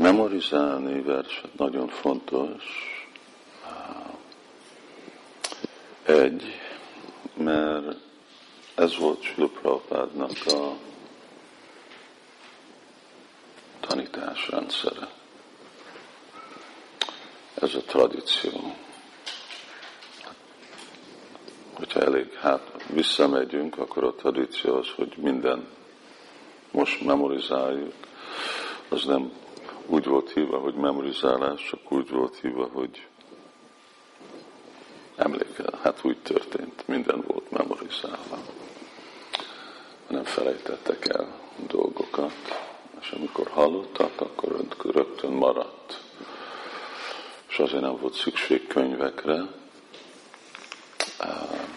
Memorizálni verset nagyon fontos. Egy, mert ez volt Sula Prabhupádnak a tanításrendszere. Ez a tradíció. Hogyha elég hát visszamegyünk, akkor a tradíció az, hogy minden most memorizáljuk, az nem úgy volt hívva, hogy memorizálás, csak úgy volt hívva, hogy emlékel. Hát úgy történt, minden volt memorizálva. Nem felejtettek el dolgokat, és amikor hallottak, akkor rögtön maradt. És azért nem volt szükség könyvekre,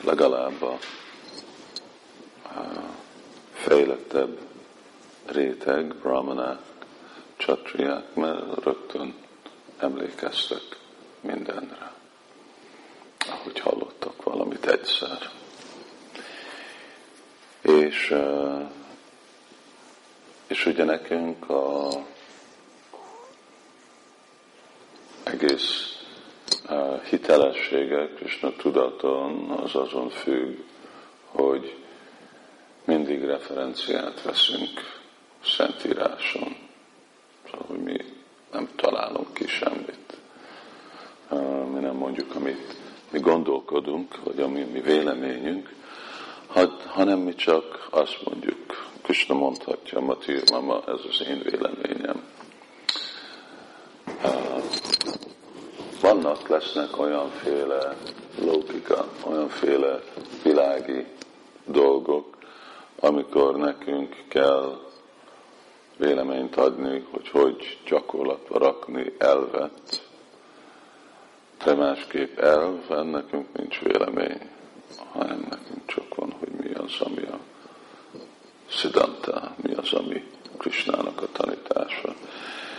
legalább a fejlettebb réteg, brahmanák, csatriák, mert rögtön emlékeztek mindenre, ahogy hallottak valamit egyszer. És, és ugye nekünk a egész hitelessége Krishna tudaton az azon függ, hogy mindig referenciát veszünk Szentíráson. Hogy mi nem találunk ki semmit. Mi nem mondjuk, amit mi gondolkodunk, vagy ami mi véleményünk, hanem mi csak azt mondjuk. Krishna mondhatja, Mati, mama, ez az én véleményem. Vannak, lesznek olyanféle logika, olyanféle világi dolgok, amikor nekünk kell véleményt adni, hogy hogy gyakorlatba rakni elvet, de másképp elv, nekünk nincs vélemény, hanem nekünk csak van, hogy mi az, ami a Siddhanta, mi az, ami Krishnának a tanítása.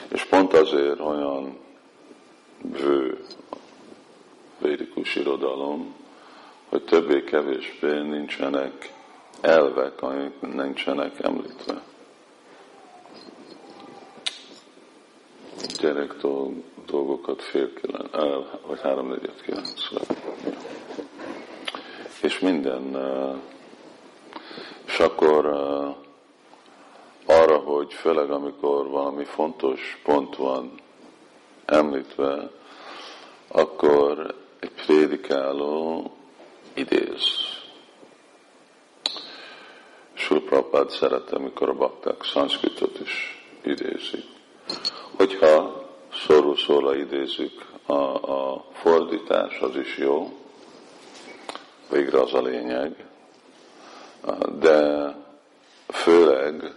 És pont azért olyan vő védikus irodalom, hogy többé-kevésbé nincsenek elvek, amik nincsenek említve. Gyerek dolgokat fél kilenc, vagy háromnegyed kilencre. És minden, és akkor arra, hogy főleg amikor valami fontos pont van említve, akkor egy prédikáló idéz. Sulprapád szerette, amikor a bakták szanszkritot is idézik hogyha szorú szóra idézzük a, a fordítás, az is jó, végre az a lényeg, de főleg,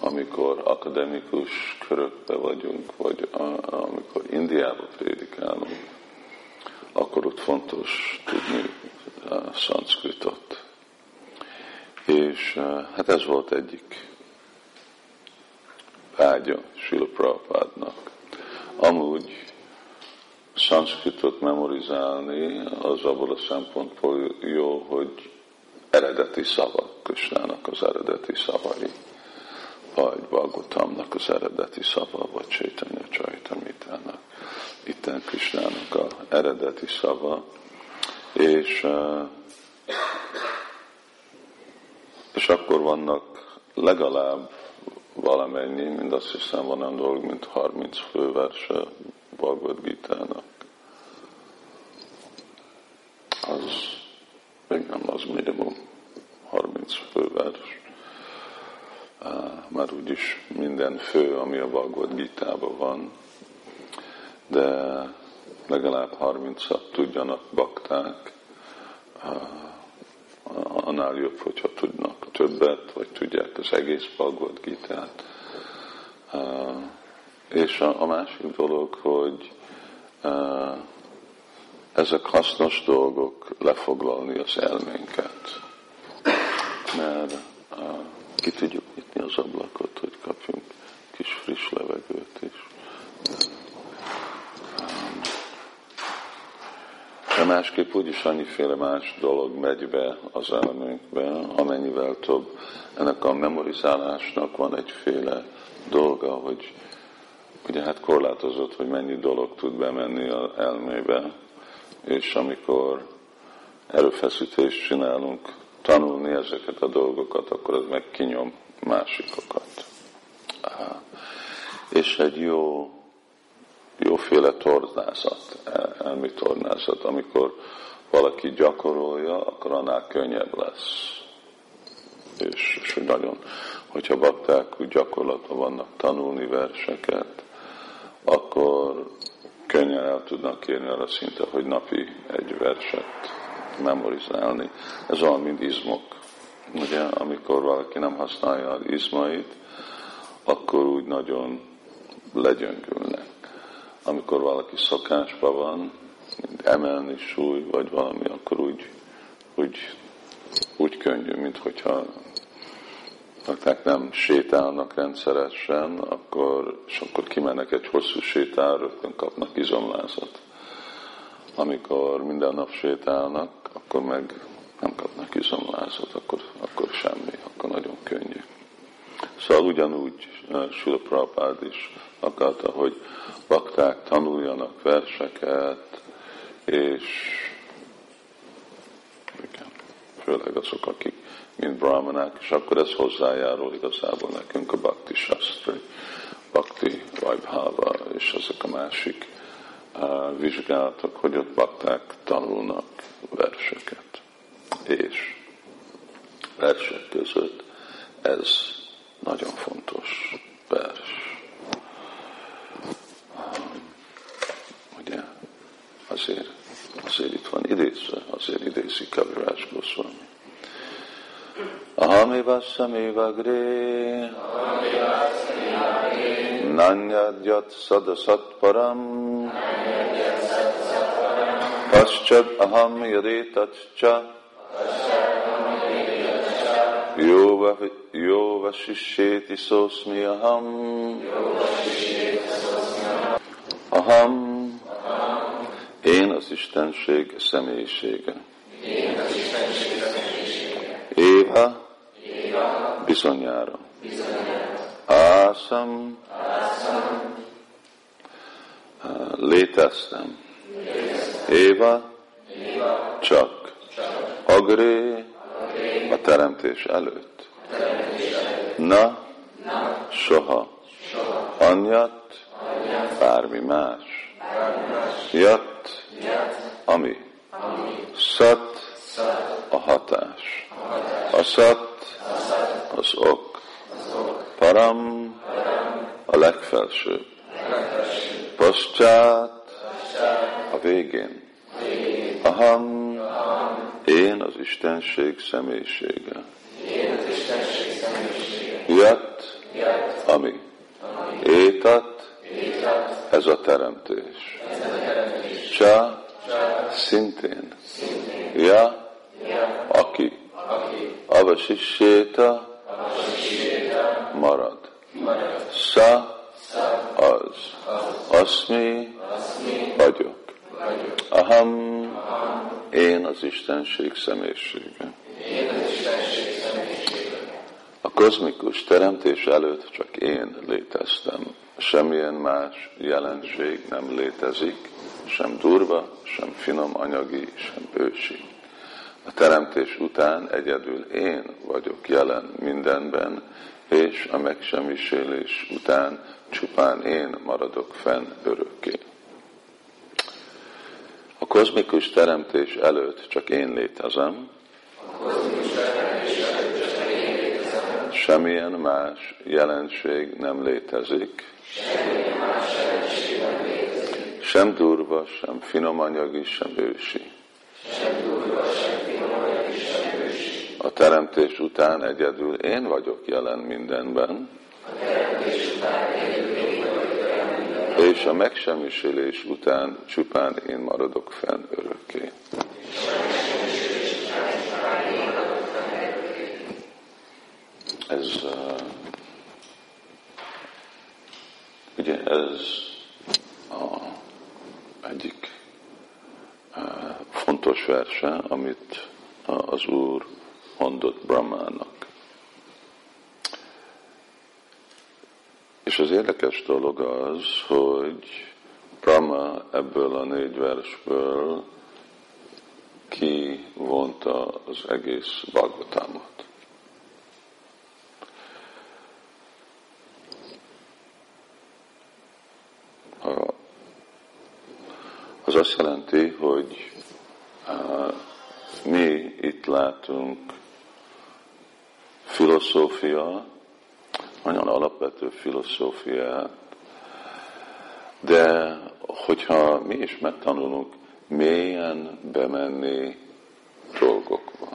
amikor akademikus körökbe vagyunk, vagy a, amikor Indiába prédikálunk, akkor ott fontos tudni a szanszkritot. És hát ez volt egyik vágya Sila Prabhupádnak. Amúgy szanszkritot memorizálni az abból a szempontból jó, hogy eredeti szavak, Kösnának az eredeti szavai, vagy Bagotamnak az eredeti szava, vagy Csaitanya Csaitamitának, itten Kösnának a eredeti szava, és, és akkor vannak legalább valamennyi, mind azt hiszem van olyan dolog, mint 30 főverse Bhagavad Gita-nak. Az nem az minimum 30 fővers. Már úgyis minden fő, ami a Bhagavad gita van, de legalább 30-at tudjanak bakták, annál jobb, hogyha tudnak többet, vagy tudják az egész Bhagavad Gita-t. És a, másik dolog, hogy ezek hasznos dolgok lefoglalni az elménket. Mert ki tudjuk nyitni az ablakot, hogy kapjunk kis friss levegőt is. De másképp úgyis annyiféle más dolog megy be az elmünkbe, amennyivel több. Ennek a memorizálásnak van egyféle dolga, hogy ugye hát korlátozott, hogy mennyi dolog tud bemenni az elmébe, és amikor erőfeszítést csinálunk tanulni ezeket a dolgokat, akkor ez meg kinyom másikokat. És egy jó, jóféle tornázat, elmi tornázat, amikor valaki gyakorolja, akkor annál könnyebb lesz. És, és nagyon, hogyha bakták úgy gyakorlatban vannak tanulni verseket, akkor könnyen el tudnak érni arra szinte, hogy napi egy verset memorizálni. Ez olyan, mint izmok. Ugye, amikor valaki nem használja az izmait, akkor úgy nagyon legyöngülnek. Amikor valaki szokásban van, mint emelni súly, vagy valami, akkor úgy, úgy, úgy könnyű, mint hogyha tehát nem sétálnak rendszeresen, akkor, és akkor kimennek egy hosszú sétára, rögtön kapnak izomlázat. Amikor minden nap sétálnak, akkor meg nem kapnak izomlázat, akkor, akkor semmi, akkor nagyon könnyű. Szóval ugyanúgy uh, Sula Prabhupád is akarta, hogy bakták tanuljanak verseket, és igen, főleg azok, akik mint brahmanák, és akkor ez hozzájárul igazából nekünk a Bhakti Shastri, Bhakti Vajbhava, és azok a másik uh, vizsgálatok, hogy ott bakták tanulnak verseket. És versek között ez nagyon fontos vers. Hazeri, Hazeri Tvanides, Hazeri Desi Kaviraj Goswami. Aham evasam evagre, nanyad sada satparam, paschad aham yade tatcha, yo vashishyeti sosmi aham, aham az Istenség személyisége. Én az Istenség személyisége. Éva, bizonyára. Ásam, léteztem. Éva, csak. Agré, a teremtés előtt. Na, soha. Anyat, bármi más. Jat, ami. Szat, a hatás. A szat, az ok. Param a legfelsőbb. Paschát a végén. Aham én az Istenség személyisége. Jat ami. État ez a teremtés. Csa szintén. Ja aki. Avasisséta marad. Sa az. Aszmi vagyok. Aham én az Istenség személyisége. A kozmikus teremtés előtt csak én léteztem. Semmilyen más jelenség nem létezik, sem durva, sem finom anyagi, sem ősi. A teremtés után egyedül én vagyok jelen mindenben, és a megsemmisülés után csupán én maradok fenn örökké. A kozmikus teremtés előtt csak én létezem, semmilyen más jelenség nem létezik, sem durva, sem finom anyagi, sem ősi. Sem durva, sem a teremtés után egyedül én vagyok jelen mindenben, és a megsemmisülés után csupán én maradok fenn örökké. Ez uh, ugye ez a egyik uh, fontos verse, amit az Úr mondott Brahmának. És az érdekes dolog az, hogy Brahma ebből a négy versből kivonta az egész Bhagavatamot. Az azt jelenti, hogy mi itt látunk filozófia, nagyon alapvető filozófiát, de hogyha mi is megtanulunk mélyen bemenni dolgokba,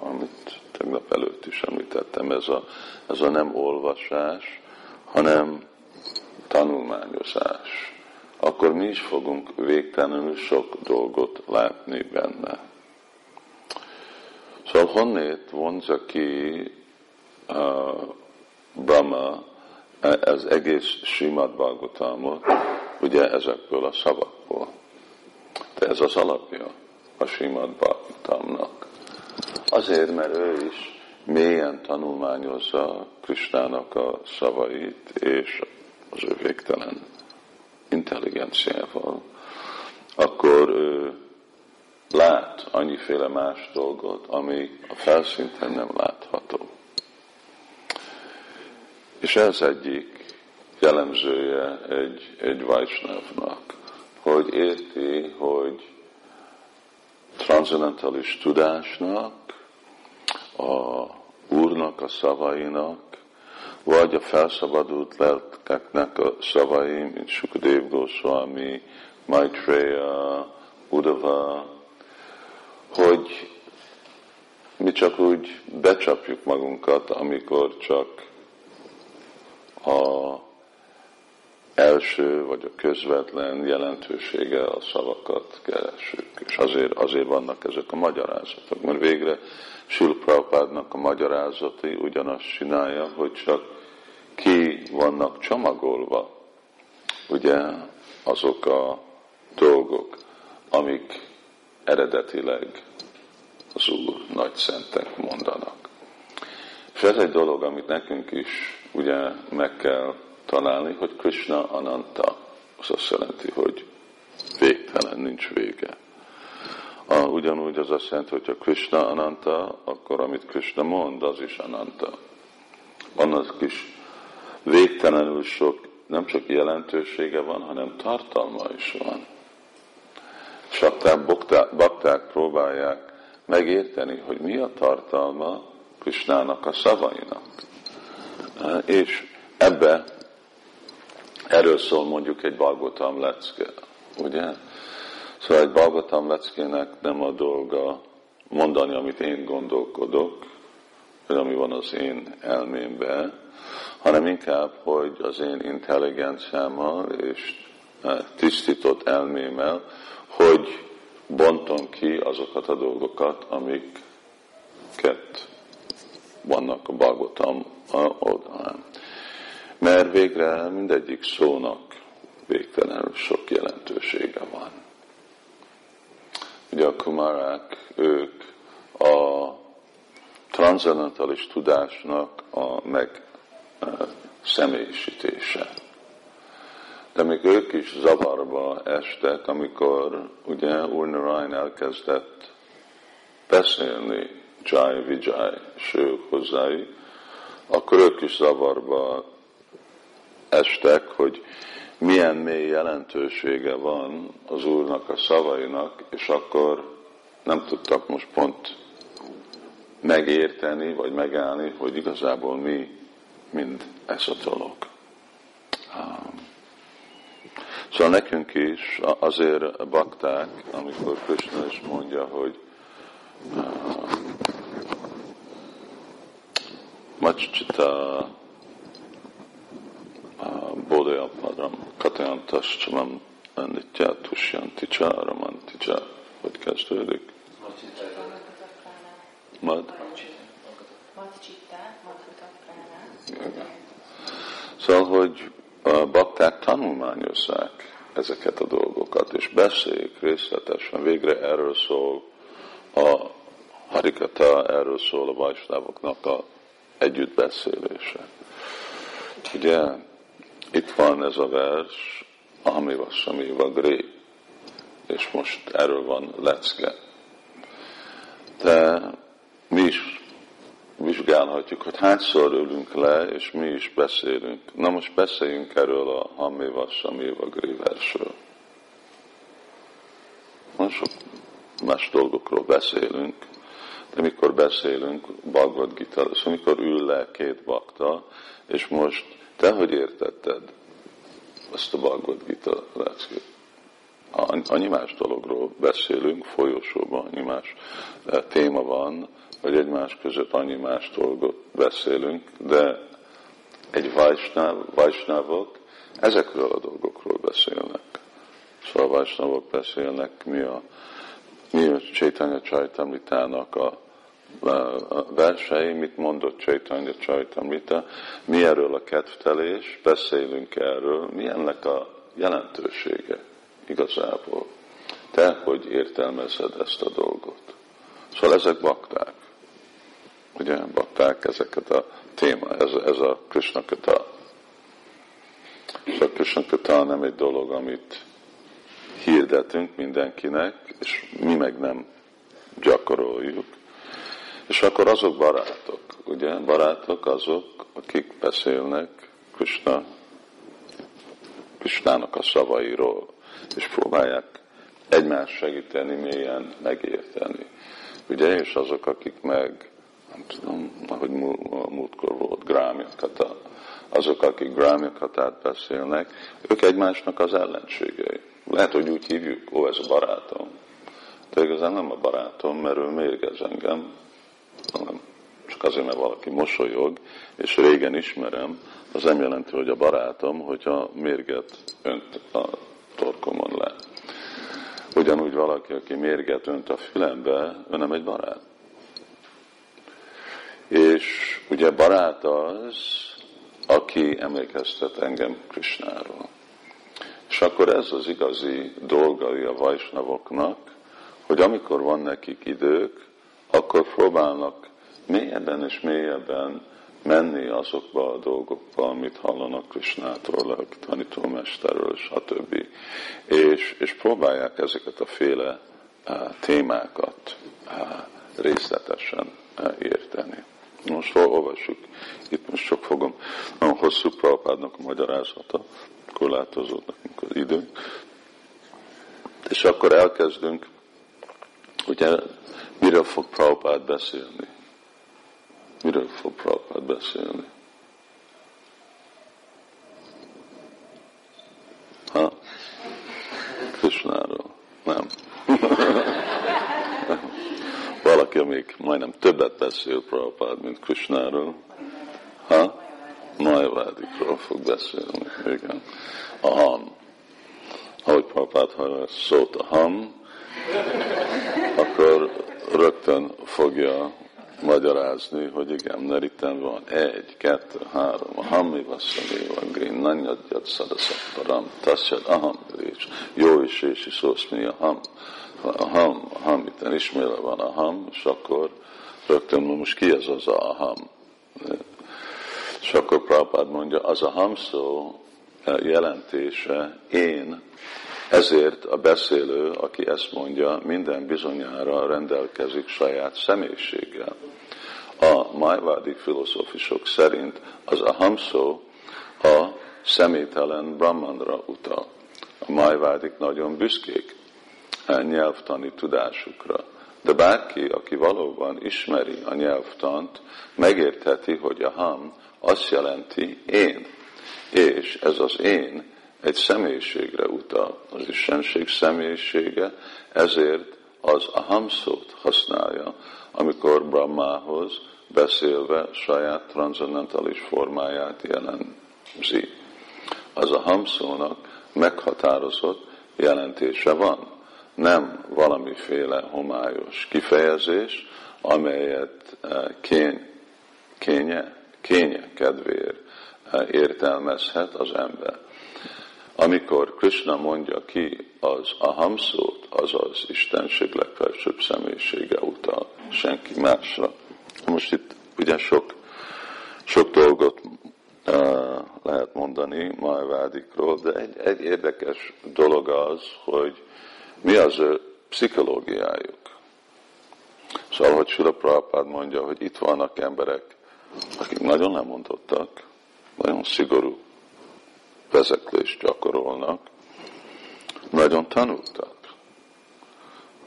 amit tegnap előtt is említettem, ez a, ez a nem olvasás, hanem tanulmányozás, akkor mi is fogunk végtelenül sok dolgot látni benne. Szóval honnét vonza ki uh, Brahma ez egész Simad Bhagavatamot, ugye ezekből a szavakból. De ez az alapja a Simad Bhagavatamnak. Azért, mert ő is mélyen tanulmányozza Kristának a szavait, és az ő végtelen intelligenciával, akkor ő lát annyiféle más dolgot, ami a felszinten nem látható. És ez egyik jellemzője egy, egy Vajsnavnak, hogy érti, hogy transzendentális tudásnak, a Úrnak a szavainak, vagy a felszabadult lelkeknek a szavai, mint Sukadev Goswami, Maitreya, Udava, hogy mi csak úgy becsapjuk magunkat, amikor csak a első vagy a közvetlen jelentősége a szavakat keresünk. És azért, azért vannak ezek a magyarázatok, mert végre Sil a magyarázati ugyanazt csinálja, hogy csak ki vannak csomagolva, ugye azok a dolgok, amik eredetileg az Úr nagy szentek mondanak. És ez egy dolog, amit nekünk is ugye meg kell találni, hogy Krishna Ananta, az azt jelenti, hogy végtelen, nincs vége. A, ugyanúgy az azt jelenti, hogy ha Krishna Ananta, akkor amit Krishna mond, az is Ananta. Annak is végtelenül sok, nem csak jelentősége van, hanem tartalma is van. Csak bakták próbálják megérteni, hogy mi a tartalma Krishnának a szavainak. És ebbe erről szól mondjuk egy Balgotam lecke, ugye? Szóval egy Balgotam leckének nem a dolga mondani, amit én gondolkodok, vagy ami van az én elmémben, hanem inkább, hogy az én intelligenciámmal és tisztított elmémmel, hogy bontom ki azokat a dolgokat, amiket vannak a Bagotam oldalán. Mert végre mindegyik szónak végtelenül sok jelentősége van. Ugye a kumarák, ők a transzendentális tudásnak a meg személyisítése. De még ők is zavarba estek, amikor ugye Úr elkezdett beszélni Jai Vijay sők hozzájuk, akkor ők is zavarba estek, hogy milyen mély jelentősége van az Úrnak a szavainak, és akkor nem tudtak most pont megérteni, vagy megállni, hogy igazából mi mind ez a dolog. Szóval nekünk is azért bakták, amikor Krishna is mondja, hogy Macsita Bodhayapadram Katayantaschalam Nitya Tusyanticsa Ramanticsa, hogy kezdődik? Mad? Szóval, hogy a bakták tanulmányozzák ezeket a dolgokat, és beszéljük részletesen. Végre erről szól a Harikata, erről szól a vajsnávoknak a együttbeszélése. ugye itt van ez a vers, ami Vasamiva Gré, és most erről van lecke. De mi is vizsgálhatjuk, hogy hányszor ülünk le, és mi is beszélünk. Na most beszéljünk erről a Hamiva Samiva Gri versről. Most sok más dolgokról beszélünk, de mikor beszélünk Bhagavad Gita, szóval mikor ül le két bakta, és most te hogy értetted ezt a Bhagavad Gita leckét? Annyi más dologról beszélünk, folyosóban annyi más eh, téma van, vagy egymás között annyi más dolgot beszélünk, de egy vajsnáv, vajsnávok ezekről a dolgokról beszélnek. Szóval a vajsnávok beszélnek, mi a, mi a Chaitanya Csajtamritának a, a versei, mit mondott Chaitanya Csajtamrita, mi erről a kedvtelés, beszélünk erről, mi ennek a jelentősége igazából. Te hogy értelmezed ezt a dolgot? Szóval ezek bakták ugye bakták ezeket a téma, ez, ez a Krishna Kata. És a Krishna Kata nem egy dolog, amit hirdetünk mindenkinek, és mi meg nem gyakoroljuk. És akkor azok barátok, ugye? Barátok azok, akik beszélnek Krishna, Krishnának a szavairól, és próbálják egymást segíteni, mélyen megérteni. Ugye, és azok, akik meg nem tudom, ahogy múltkor volt grámjakata. Azok, akik grámjakatát beszélnek, ők egymásnak az ellenségei. Lehet, hogy úgy hívjuk, ó, ez a barátom. De igazán nem a barátom, mert ő mérgez engem, hanem csak azért, mert valaki mosolyog, és régen ismerem, az nem jelenti, hogy a barátom, hogyha mérget önt a torkomon le. Ugyanúgy valaki, aki mérget önt a fülembe, ő nem egy barát. És ugye barát az, aki emlékeztet engem Krisnáról. És akkor ez az igazi dolgai a vajsnavoknak, hogy amikor van nekik idők, akkor próbálnak mélyebben és mélyebben menni azokba a dolgokba, amit hallanak Krisnától, a tanítómesterről, stb. És, és próbálják ezeket a féle témákat részletesen érteni. Most olvassuk. Itt most csak fogom. Nagyon hosszú Prabhupádnak a magyarázata, korlátozott nekünk az idő. És akkor elkezdünk, ugye, miről fog Prabhupád beszélni? Miről fog Prabhupád beszélni? Ha? Krishnáról. Nem. valaki, még majdnem többet beszél Prabhupád, mint Krishnáról, ha? Majvádikról fog beszélni. Igen. A ham. Ahogy Prabhupád hallja szót a ham, akkor rögtön fogja magyarázni, hogy igen, mert itt van egy, kettő, három, a hammi vasszami van, green, nanyadjad szadaszapparam, tasszad aham, és jó is, és is mi a ham a ham, a ham, itt ismélve van a ham, és akkor rögtön most ki ez az a ham? És akkor Prabhupád mondja, az a ham szó jelentése én, ezért a beszélő, aki ezt mondja, minden bizonyára rendelkezik saját személyiséggel. A májvádi filozófusok szerint az a hamszó a személytelen Brahmanra utal. A májvádik nagyon büszkék nyelvtani tudásukra. De bárki, aki valóban ismeri a nyelvtant, megértheti, hogy a ham azt jelenti én. És ez az én egy személyiségre utal. Az Istenség személyisége, ezért az a hamszót használja, amikor Brahmához beszélve saját transzendentális formáját jelenzi. Az a hamszónak meghatározott jelentése van nem valamiféle homályos kifejezés, amelyet eh, kény, kénye, kénye kedvéért eh, értelmezhet az ember. Amikor Krishna mondja ki az ahamszót, azaz Istenség legfelsőbb személyisége utal, senki másra. Most itt ugye sok, sok dolgot lehet mondani Majvádikról, de egy, egy érdekes dolog az, hogy mi az ő pszichológiájuk. Szóval, hogy Sula Prabhupád mondja, hogy itt vannak emberek, akik nagyon lemondottak, nagyon szigorú vezeklést gyakorolnak, nagyon tanultak.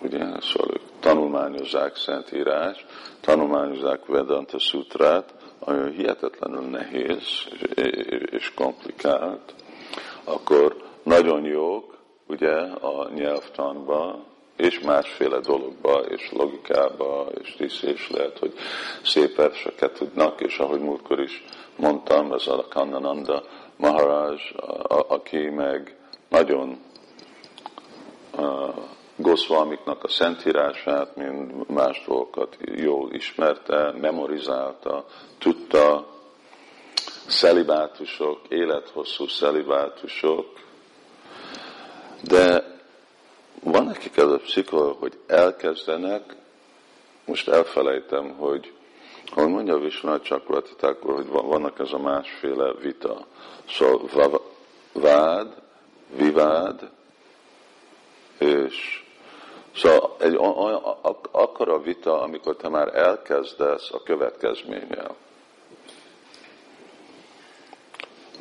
Ugye, szóval ők tanulmányozzák Szentírás, tanulmányozzák Vedanta Sutrát, ami hihetetlenül nehéz és komplikált, akkor nagyon jók, ugye, a nyelvtanba, és másféle dologba, és logikába, és is lehet, hogy szép verseket tudnak, és ahogy múltkor is mondtam, ez a Kannananda Maharaj, aki meg nagyon Goszvalmiknak a szentírását, mint más dolgokat jól ismerte, memorizálta, tudta, szelibátusok, élethosszú szelibátusok, de van nekik ez a pszichológia, hogy elkezdenek, most elfelejtem, hogy ahogy mondja a Visvanath Csakratitákor, hogy vannak ez a másféle vita. Szóval vád, vivád, és szóval egy, akkor a vita, amikor te már elkezdesz a következménnyel.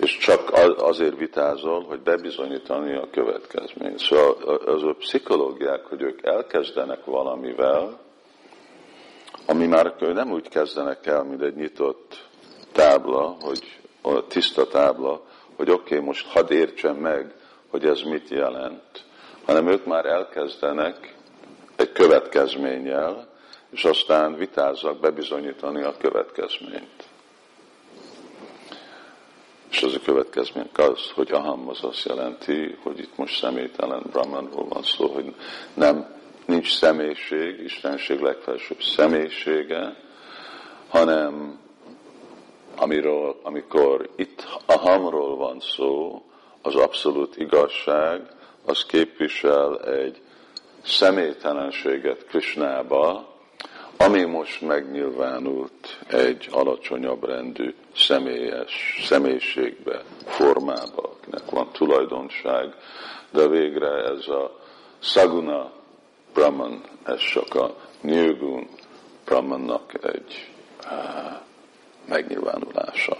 és csak azért vitázol, hogy bebizonyítani a következményt. Szóval az a pszichológiák, hogy ők elkezdenek valamivel, ami már nem úgy kezdenek el, mint egy nyitott tábla, hogy a tiszta tábla, hogy oké, okay, most hadd értsem meg, hogy ez mit jelent, hanem ők már elkezdenek egy következménnyel, és aztán vitázzak bebizonyítani a következményt. És az a következmény az, hogy aham az azt jelenti, hogy itt most személytelen Brahmanról van szó, hogy nem, nincs személyiség, Istenség legfelsőbb személyisége, hanem amiről, amikor itt ahamról van szó, az abszolút igazság, az képvisel egy személytelenséget Krisnába, ami most megnyilvánult egy alacsonyabb rendű személyes, személyiségbe, formába, akinek van tulajdonság, de végre ez a Saguna Brahman, ez csak a Nirgun Brahmannak egy uh, megnyilvánulása.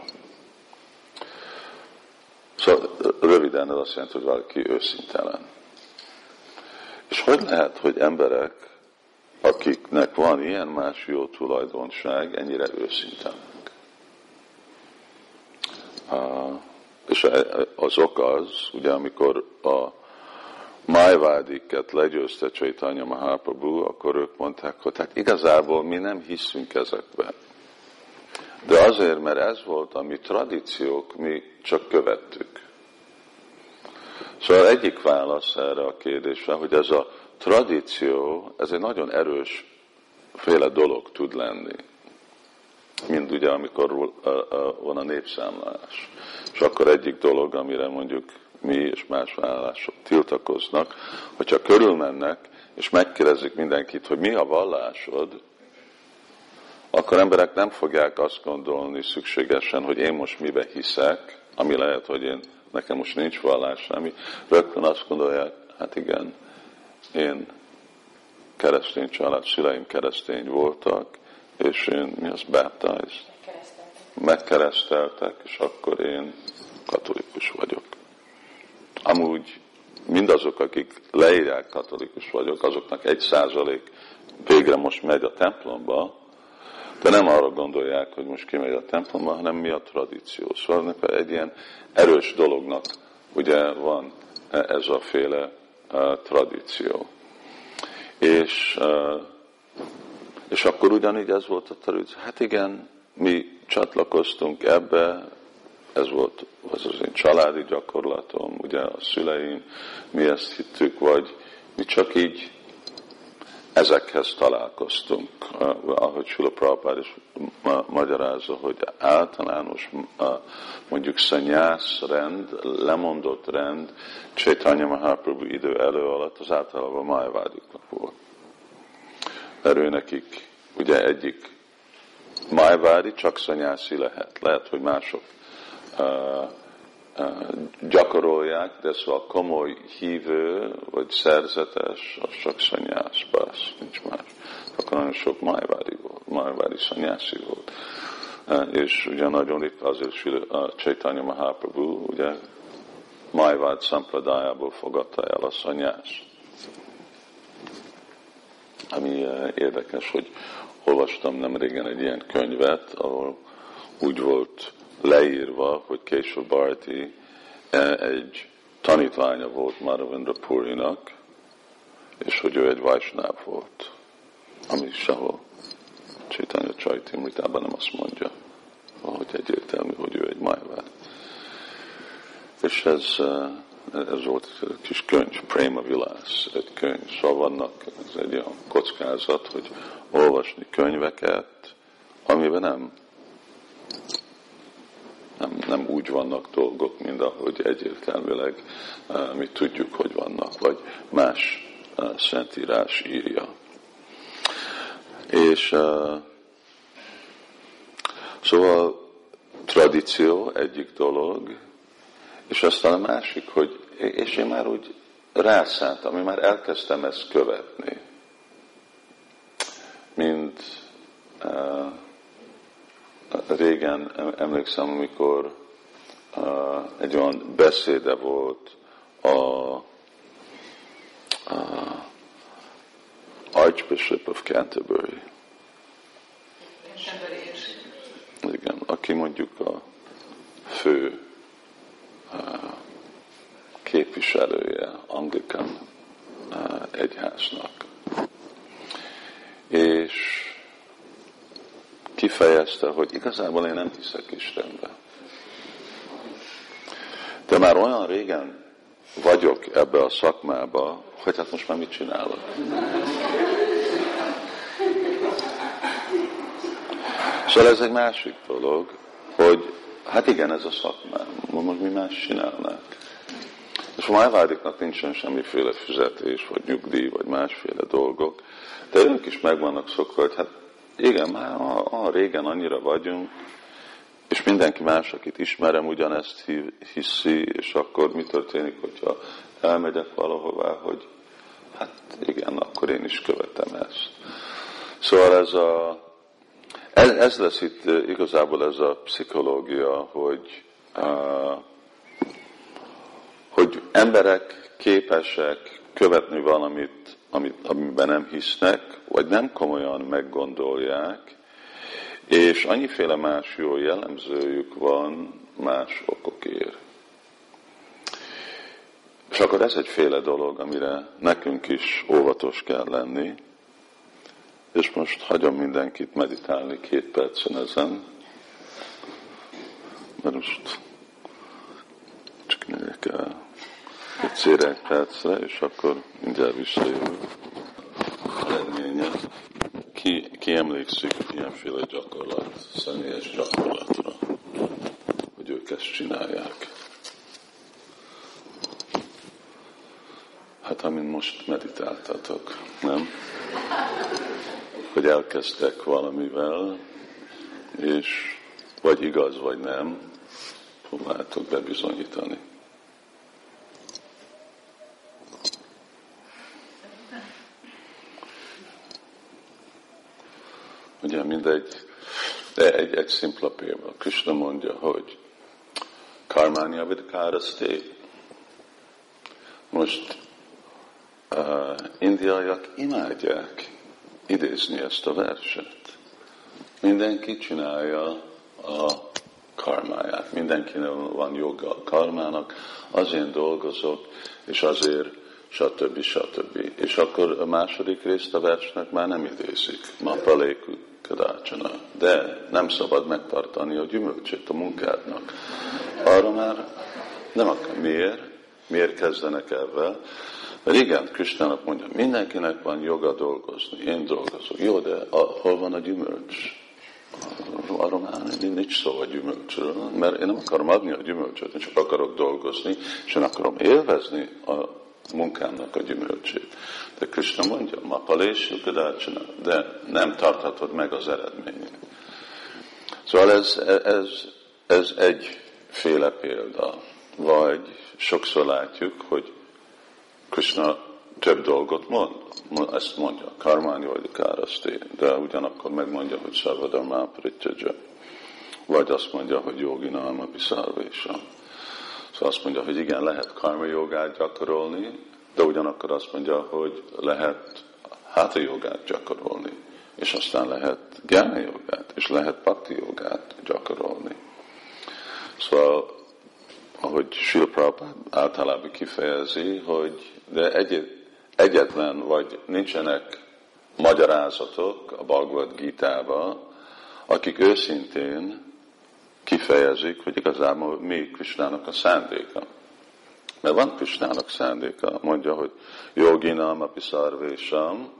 Szóval röviden ez azt jelenti, hogy valaki őszintelen. És hogy lehet, hogy emberek, akiknek van ilyen más jó tulajdonság, ennyire őszintenek? És az ok az, ugye amikor a májvádiket legyőzte Csaitanya Mahaprabhu, akkor ők mondták, hogy hát igazából mi nem hiszünk ezekben. De azért, mert ez volt a mi tradíciók, mi csak követtük. Szóval egyik válasz erre a kérdésre, hogy ez a tradíció, ez egy nagyon erős féle dolog tud lenni mind ugye, amikor van a népszámlálás. És akkor egyik dolog, amire mondjuk mi és más vállalások tiltakoznak, hogyha körülmennek, és megkérdezik mindenkit, hogy mi a vallásod, akkor emberek nem fogják azt gondolni szükségesen, hogy én most mibe hiszek, ami lehet, hogy én, nekem most nincs vallás, ami rögtön azt gondolják, hát igen, én keresztény család, szüleim keresztény voltak, és én mi az baptized? Megkereszteltek, és akkor én katolikus vagyok. Amúgy mindazok, akik leírják katolikus vagyok, azoknak egy százalék végre most megy a templomba, de nem arra gondolják, hogy most kimegy a templomba, hanem mi a tradíció. Szóval egy ilyen erős dolognak ugye van ez a féle uh, tradíció. És uh, és akkor ugyanígy ez volt a tradíció. Hát igen, mi csatlakoztunk ebbe, ez volt az az én családi gyakorlatom, ugye a szüleim, mi ezt hittük, vagy mi csak így ezekhez találkoztunk, ahogy Sula Prabhupád is magyarázza, hogy általános mondjuk szanyász rend, lemondott rend Chaitanya Mahaprabhu idő elő alatt az általában májvádiknak volt mert ő nekik ugye egyik májvári csak szanyászi lehet. Lehet, hogy mások gyakorolják, de szóval komoly hívő, vagy szerzetes, az csak szanyász, bász, nincs más. Akkor nagyon sok májvári volt, májvári szanyászi volt. És ugye nagyon ritka azért a Chaitanya Mahaprabhu, ugye Májvád szampradájából fogadta el a szanyást. Ami érdekes, hogy olvastam nem régen egy ilyen könyvet, ahol úgy volt leírva, hogy Késó Bharti e, egy tanítványa volt Madhavendra Purinak, és hogy ő egy Vajsnáv volt, ami sehol Chaitanya Csajtimritában nem azt mondja, hogy egyértelmű, hogy ő egy Májvád. És ez, e, ez volt egy kis könyv, Prema Vilász, egy könyv. Szóval vannak, ez egy olyan kockázat, hogy olvasni könyveket, amiben nem nem, nem úgy vannak dolgok, mint ahogy egyértelműleg uh, mi tudjuk, hogy vannak, vagy más uh, szentírás írja. És uh, szóval tradíció egyik dolog, és aztán a másik, hogy és én már úgy rászántam, én már elkezdtem ezt követni, mint uh, régen emlékszem, amikor egy olyan beszéde volt a, a Archbishop of Canterbury. Igen, aki mondjuk a fő képviselője Anglican uh, egyháznak. És kifejezte, hogy igazából én nem hiszek Istenbe. De már olyan régen vagyok ebbe a szakmába, hogy hát most már mit csinálok? Szóval ez egy másik dolog, hogy hát igen, ez a szakmám, most mi más csinálnánk. És a májvádiknak nincsen semmiféle fizetés, vagy nyugdíj, vagy másféle dolgok, de ők is meg vannak szokva, hogy hát igen, már a, a régen annyira vagyunk, és mindenki más, akit ismerem, ugyanezt hiszi, és akkor mi történik, hogyha elmegyek valahová, hogy hát igen, akkor én is követem ezt. Szóval ez a, ez, ez lesz itt igazából ez a pszichológia, hogy, uh, hogy emberek képesek követni valamit amit, amiben nem hisznek, vagy nem komolyan meggondolják, és annyiféle más jó jellemzőjük van más okokért. És akkor ez egyféle dolog, amire nekünk is óvatos kell lenni. És most hagyom mindenkit meditálni két percen ezen. Mert most csak megyek el egy percre, és akkor mindjárt visszajövök. Eredménye. Ki, ki emlékszik ilyenféle gyakorlat, személyes gyakorlatra, hogy ők ezt csinálják. Hát amint most meditáltatok, nem? Hogy elkezdtek valamivel, és vagy igaz, vagy nem, próbáltok bebizonyítani. Ugye mindegy, de egy, egy szimpla példa. Krishna mondja, hogy karmánya vidkáraszté. Most uh, indiaiak imádják idézni ezt a verset. Mindenki csinálja a karmáját. Mindenkinek van joga a karmának, azért dolgozok, és azért stb. stb. És akkor a második részt a versnek már nem idézik. Ma paléku kadácsana. De nem szabad megtartani a gyümölcsét a munkádnak. Arra már nem akar. Miért? Miért kezdenek ebben? Mert igen, Krisztának mondja, mindenkinek van joga dolgozni, én dolgozok. Jó, de a, hol van a gyümölcs? Arról már nincs szó a gyümölcsről, mert én nem akarom adni a gyümölcsöt, én csak akarok dolgozni, és én akarom élvezni a munkámnak a gyümölcsét. De Krishna mondja, mapalés, de nem tarthatod meg az eredményét. Szóval ez, ez, ez egy egyféle példa, vagy sokszor látjuk, hogy Krishna több dolgot mond. Ezt mondja, karmány vagy káraszté, de ugyanakkor megmondja, hogy Sarvadharmá Prityaja. Vagy azt mondja, hogy jogi nalma piszárvésa. Azt mondja, hogy igen, lehet karma jogát gyakorolni, de ugyanakkor azt mondja, hogy lehet háta jogát gyakorolni, és aztán lehet gyána jogát, és lehet pakti jogát gyakorolni. Szóval, ahogy Sri általában kifejezi, hogy de egy, egyetlen, vagy nincsenek magyarázatok a Bhagavad Gita-ba, akik őszintén kifejezik, hogy igazából mi Krisnának a szándéka. Mert van Krisnának szándéka, mondja, hogy joginam api szarvésam,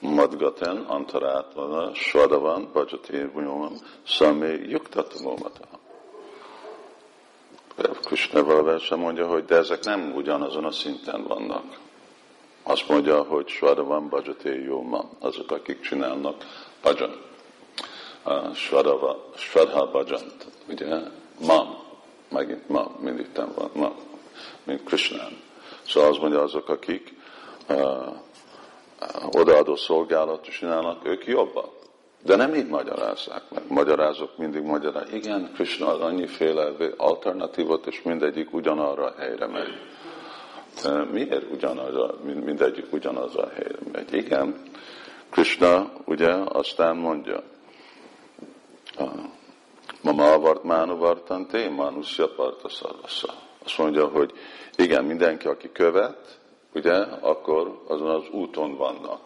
madgaten antarátvala, svadavan, bhajati vujomam, szamé juktatamomata. Krishna valaverse mondja, hogy de ezek nem ugyanazon a szinten vannak. Azt mondja, hogy svadavan, bhajati jóma, azok, akik csinálnak bhajan. Svadava, svadha bhajant, ugye, mam, megint mam, mindig van, mam mint Krishnán. Szóval azt mondja, azok, akik uh, odaadó szolgálat csinálnak, ők jobbak. De nem így magyarázzák meg. Magyarázok mindig magyaráz. Igen, Krishna ad annyiféle alternatívot, és mindegyik ugyanarra a helyre megy. Miért ugyanarra, mindegyik ugyanazra a helyre megy? Igen, Krishna ugye aztán mondja, Mama avart mánu vartante, manusya parta szarvasza. Azt mondja, hogy igen, mindenki, aki követ, ugye, akkor azon az úton vannak.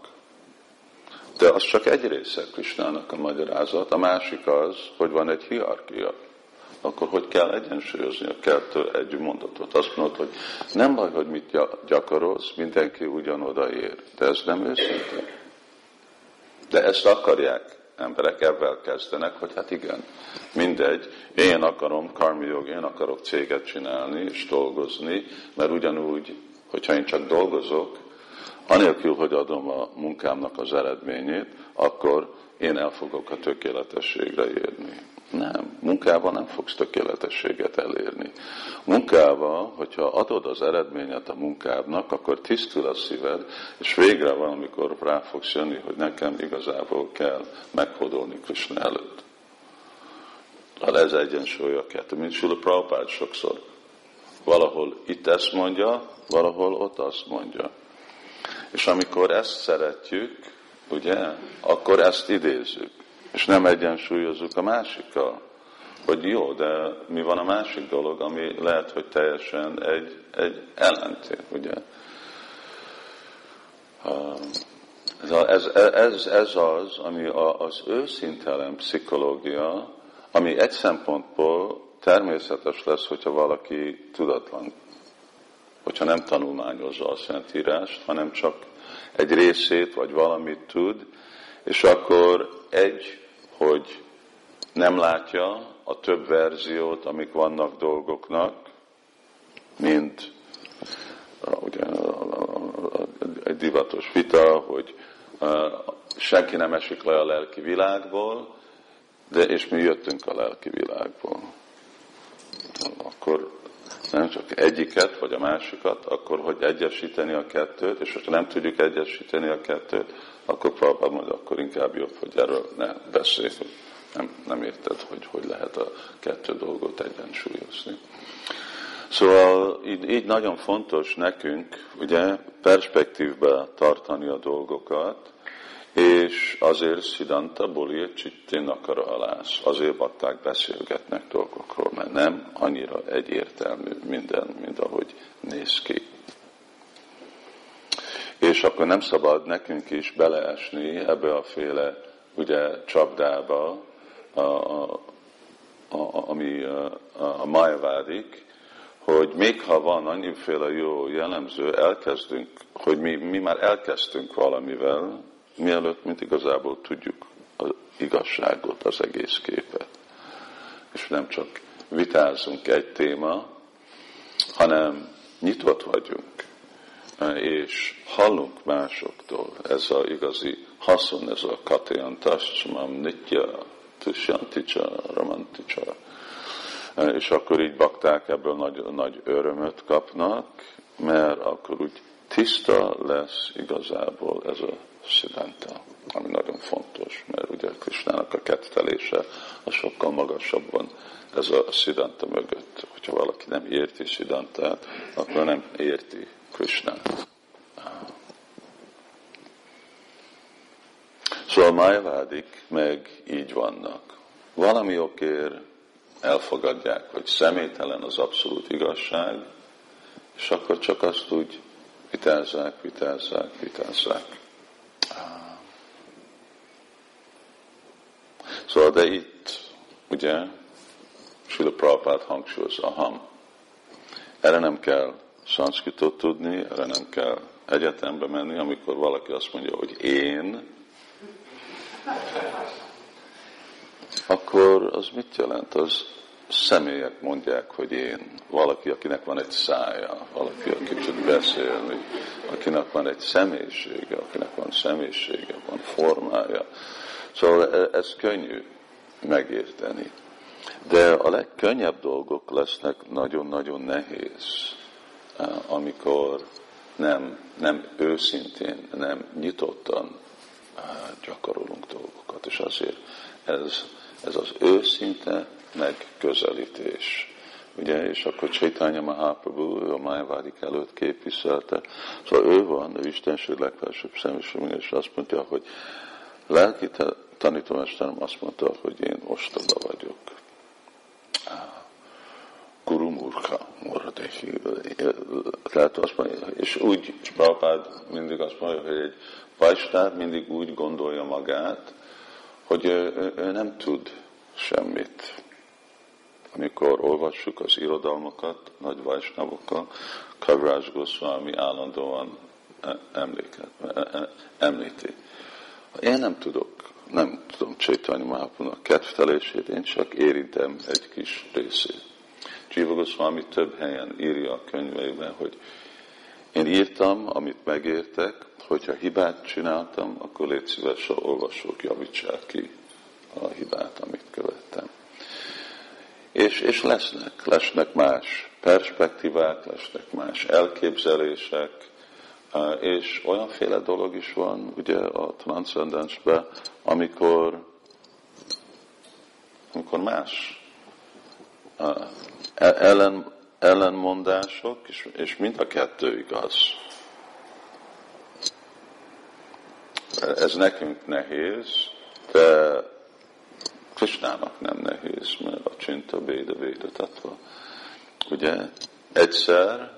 De az csak egy része Krisnának a magyarázat, a másik az, hogy van egy hierarchia. Akkor hogy kell egyensúlyozni a kettő egy mondatot? Azt mondod, hogy nem baj, hogy mit gyakorolsz, mindenki ugyanoda ér. De ez nem őszinte. De ezt akarják emberek ebben kezdenek, hogy hát igen, mindegy, én akarom karmi jog, én akarok céget csinálni és dolgozni, mert ugyanúgy, hogyha én csak dolgozok, anélkül, hogy adom a munkámnak az eredményét, akkor én el fogok a tökéletességre érni. Nem, munkával nem fogsz tökéletességet elérni. Munkával, hogyha adod az eredményet a munkádnak, akkor tisztul a szíved, és végre valamikor rá fogsz jönni, hogy nekem igazából kell meghódolni Krishna előtt. Hát ez egyensúly a kettő, mint Sula Prabhupád sokszor. Valahol itt ezt mondja, valahol ott azt mondja. És amikor ezt szeretjük, ugye, akkor ezt idézzük és nem egyensúlyozzuk a másikkal. Hogy jó, de mi van a másik dolog, ami lehet, hogy teljesen egy, egy ellentét, ugye? Ez, ez, ez az, ami az őszintelen pszichológia, ami egy szempontból természetes lesz, hogyha valaki tudatlan, hogyha nem tanulmányozza a Szentírást, hanem csak egy részét vagy valamit tud, és akkor egy hogy nem látja a több verziót, amik vannak dolgoknak, mint ugye, egy divatos vita, hogy senki nem esik le a lelki világból, de és mi jöttünk a lelki világból. Akkor nem csak egyiket, vagy a másikat, akkor hogy egyesíteni a kettőt, és ha nem tudjuk egyesíteni a kettőt, akkor Prabhupád mondja, akkor inkább jobb, hogy erről ne beszélj, hogy nem, nem érted, hogy hogy lehet a kettő dolgot egyensúlyozni. Szóval így, így nagyon fontos nekünk, ugye, perspektívbe tartani a dolgokat, és azért Siddhanta Boliet Csittin halász, azért bakták beszélgetnek dolgokról, mert nem annyira egyértelmű minden, mint ahogy néz ki. És akkor nem szabad nekünk is beleesni ebbe a féle ugye, csapdába, a, a, a, ami a, a májavádik, hogy még ha van annyiféle jó jellemző, elkezdünk, hogy mi, mi már elkezdtünk valamivel, mielőtt, mint igazából tudjuk az igazságot, az egész képet. És nem csak vitázunk egy téma, hanem nyitott vagyunk, és hallunk másoktól. Ez a igazi haszon, ez a katyantasmam nitya, tusyanticsa, romanticsa. és akkor így bakták ebből nagy, nagy örömöt kapnak, mert akkor úgy tiszta lesz igazából ez a szidánta, ami nagyon fontos, mert ugye Krisnának a kettelése a sokkal magasabban ez a szidánta mögött. Hogyha valaki nem érti szidantát, akkor nem érti Krisnát. Szóval májavádik meg így vannak. Valami okért elfogadják, hogy személytelen az abszolút igazság, és akkor csak azt úgy vitázzák, vitázzák, vitázzák. Szóval de itt, ugye, Sila Prabhupád hangsúlyozza, aham. Erre nem kell szanszkritot tudni, erre nem kell egyetembe menni, amikor valaki azt mondja, hogy én, akkor az mit jelent? Az személyek mondják, hogy én. Valaki, akinek van egy szája, valaki, aki tud beszélni, akinek van egy személyisége, akinek van személyisége, van formája. Szóval e, ez könnyű megérteni. De a legkönnyebb dolgok lesznek nagyon-nagyon nehéz, amikor nem, nem őszintén, nem nyitottan e, gyakorolunk dolgokat. És azért ez, ez az őszinte megközelítés. Ugye, és akkor Csaitanya Mahaprabhu, ő a Májavádik előtt képviselte. Szóval ő van, ő Istenség legfelsőbb személyiség, és azt mondja, hogy lelki tanítómesterem azt mondta, hogy én ostoba vagyok. Tehát azt mondja, és úgy, Prabhupád mindig azt mondja, hogy egy Vajsnár mindig úgy gondolja magát, hogy ő, ő, ő nem tud semmit. Amikor olvassuk az irodalmakat nagy vajsnavokkal, Kavrás Goswami állandóan emléket, említi. Én nem tudok, nem tudom Csaitanya Mahapunak kedvtelését, én csak érintem egy kis részét. Jiva Goswami több helyen írja a könyveiben, hogy én írtam, amit megértek, hogyha hibát csináltam, akkor légy szíves, a olvasók javítsák ki a hibát, amit követtem. És, és lesznek, lesznek más perspektívák, lesznek más elképzelések, és olyanféle dolog is van ugye a transzcendensben, amikor, amikor más ellen, ellenmondások, és, és mind a kettő igaz. Ez nekünk nehéz, de Krisnának nem nehéz, mert a csinta véda véda tatva. Ugye egyszer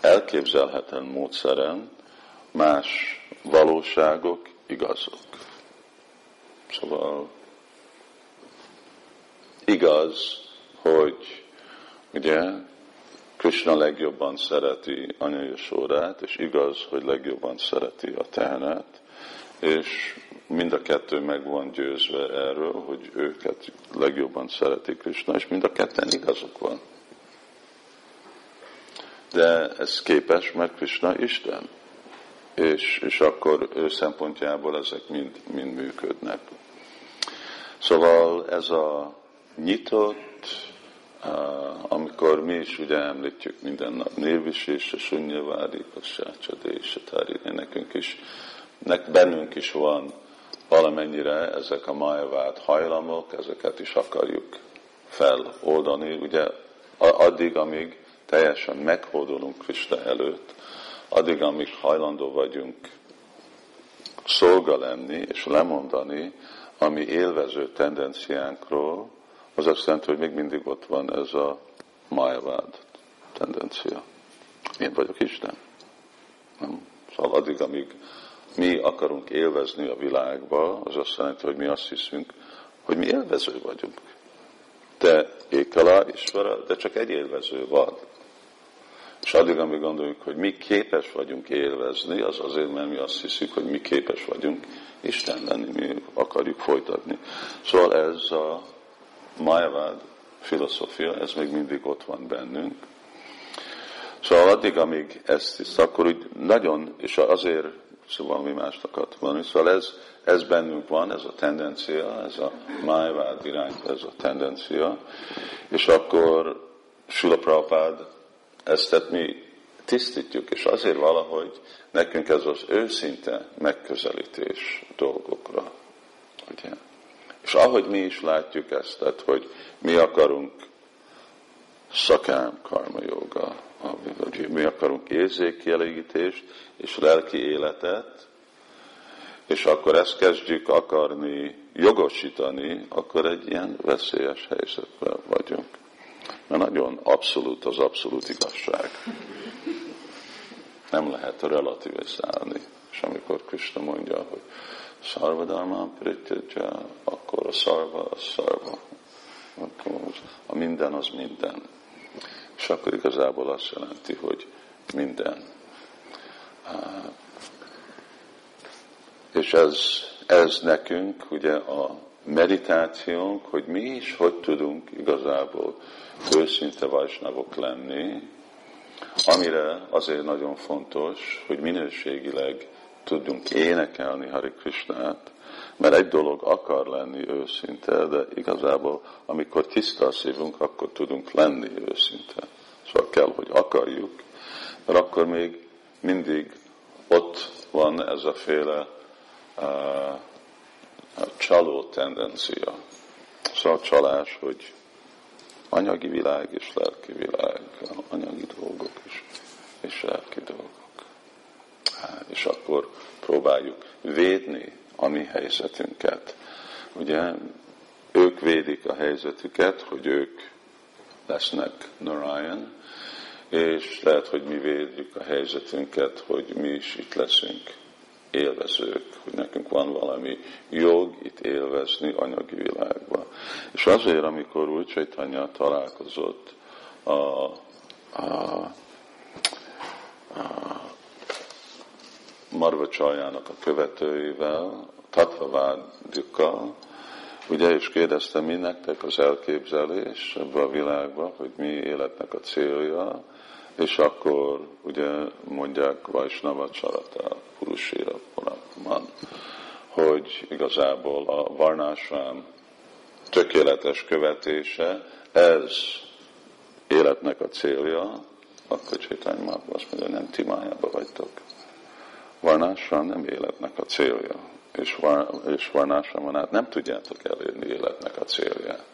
elképzelhetően módszeren más valóságok igazok. Szóval igaz, hogy ugye Krishna legjobban szereti anyai sorát, és igaz, hogy legjobban szereti a tehenet, és mind a kettő meg van győzve erről, hogy őket legjobban szereti Krishna, és mind a ketten igazok van. De ez képes, mert Krishna Isten. És, és akkor ő szempontjából ezek mind, mind működnek. Szóval ez a nyitott, amikor mi is ugye említjük minden nap névvisés, a sunnyavári, a sácsadé, és a tári, nekünk is, nek, bennünk is van valamennyire ezek a májavát hajlamok, ezeket is akarjuk feloldani. Ugye addig, amíg teljesen meghódolunk Krista előtt, addig, amíg hajlandó vagyunk szolga lenni és lemondani a mi élvező tendenciánkról, az azt jelenti, hogy még mindig ott van ez a májavád tendencia. Én vagyok Isten. Nem? Szóval addig, amíg mi akarunk élvezni a világba, az azt jelenti, hogy mi azt hiszünk, hogy mi élvező vagyunk. De ékala, Isvara, de csak egy élvező van. És addig, amíg gondoljuk, hogy mi képes vagyunk élvezni, az azért, mert mi azt hiszük, hogy mi képes vagyunk Isten lenni, mi akarjuk folytatni. Szóval ez a Mayavad filozófia, ez még mindig ott van bennünk. Szóval addig, amíg ezt hisz, akkor úgy nagyon, és azért szóval valami másnak akart mondani. Szóval ez, ez bennünk van, ez a tendencia, ez a májvád irány, ez a tendencia, és akkor Sula Prabhupád ezt tehát mi tisztítjuk, és azért valahogy nekünk ez az őszinte megközelítés dolgokra. Ugye? És ahogy mi is látjuk ezt, tehát, hogy mi akarunk szakám karma joga, hogy mi akarunk érzékkielégítést és lelki életet, és akkor ezt kezdjük akarni jogosítani, akkor egy ilyen veszélyes helyzetben vagyunk. Mert nagyon abszolút az abszolút igazság. Nem lehet relativizálni. És amikor Krishna mondja, hogy szarvadalmán prityaja, akkor a szarva a szarva. Akkor a minden az minden. És akkor igazából azt jelenti, hogy minden. És ez, ez nekünk ugye a meditációnk, hogy mi is hogy tudunk igazából őszinte vajsnavok lenni, amire azért nagyon fontos, hogy minőségileg tudjunk énekelni Hari Krishnát, mert egy dolog akar lenni őszinte, de igazából amikor tiszta a szívünk, akkor tudunk lenni őszinte. Szóval kell, hogy akarjuk, mert akkor még mindig ott van ez a féle uh, csaló tendencia. Szóval csalás, hogy anyagi világ és lelki világ, anyagi dolgok és, és lelki dolgok. És akkor próbáljuk védni a mi helyzetünket. Ugye ők védik a helyzetüket, hogy ők lesznek Narayan, és lehet, hogy mi védjük a helyzetünket, hogy mi is itt leszünk élvezők, hogy nekünk van valami jog itt élvezni anyagi világban. És azért, amikor úgy Csaitanya találkozott a, a, a Marva Csaljának a követőivel, Tatvavádjukkal, ugye, és kérdezte mi nektek az elképzelés ebbe a világba, hogy mi életnek a célja, és akkor ugye mondják Vajsnava Csarata, Purusira Paraman, hogy igazából a varnásrám tökéletes követése, ez életnek a célja, akkor Csétány Márka azt mondja, nem ti májába vagytok. Varnásrám nem életnek a célja, és, és varnásramon át nem tudjátok elérni életnek a célját,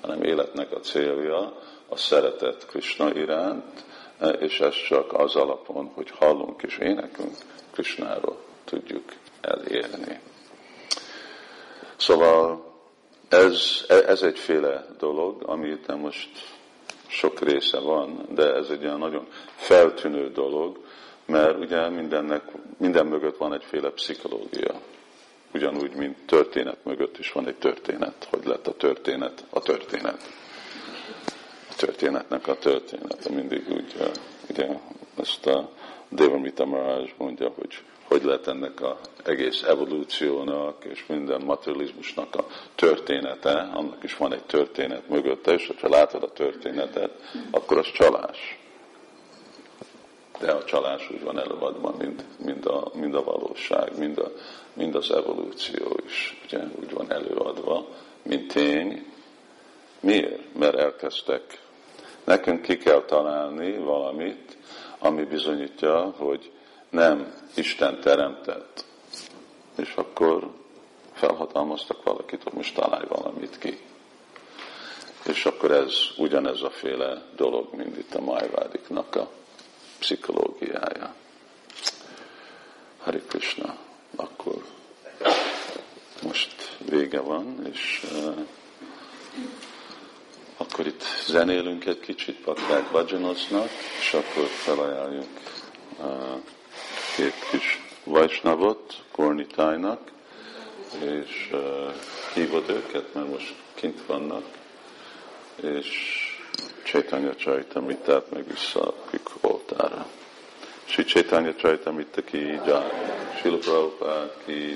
hanem életnek a célja a szeretet Krishna iránt, és ez csak az alapon, hogy hallunk és énekünk Krishnáról tudjuk elérni. Szóval ez, ez egyféle dolog, amit nem most sok része van, de ez egy olyan nagyon feltűnő dolog, mert ugye mindennek, minden mögött van egyféle pszichológia. Ugyanúgy, mint történet mögött is van egy történet. Hogy lett a történet a történet? A történetnek a történet. Mindig úgy, ugye, ezt a Devamita Maharaj mondja, hogy hogy lett ennek az egész evolúciónak és minden materializmusnak a története, annak is van egy történet mögötte, és ha látod a történetet, akkor az csalás. De a csalás úgy van előadva, mint, mint, a, mint a valóság, mind, a, mind az evolúció is ugye, úgy van előadva, mint tény. Miért? Mert elkezdtek. Nekünk ki kell találni valamit, ami bizonyítja, hogy nem Isten teremtett. És akkor felhatalmaztak valakit, hogy most találj valamit ki. És akkor ez ugyanez a féle dolog, mint itt a májvádiknak a pszichológiája. Hari Krishna, akkor most vége van, és uh, akkor itt zenélünk egy kicsit Pakták Bajanoznak, és akkor felajánljuk uh, két kis Vajsnavot Kornitájnak, és uh, hívod őket, mert most kint vannak, és Chaitanya Charitamritát meg vissza a voltára. Sri Chaitanya Charitamrita ki, Srila Prabhupada ki,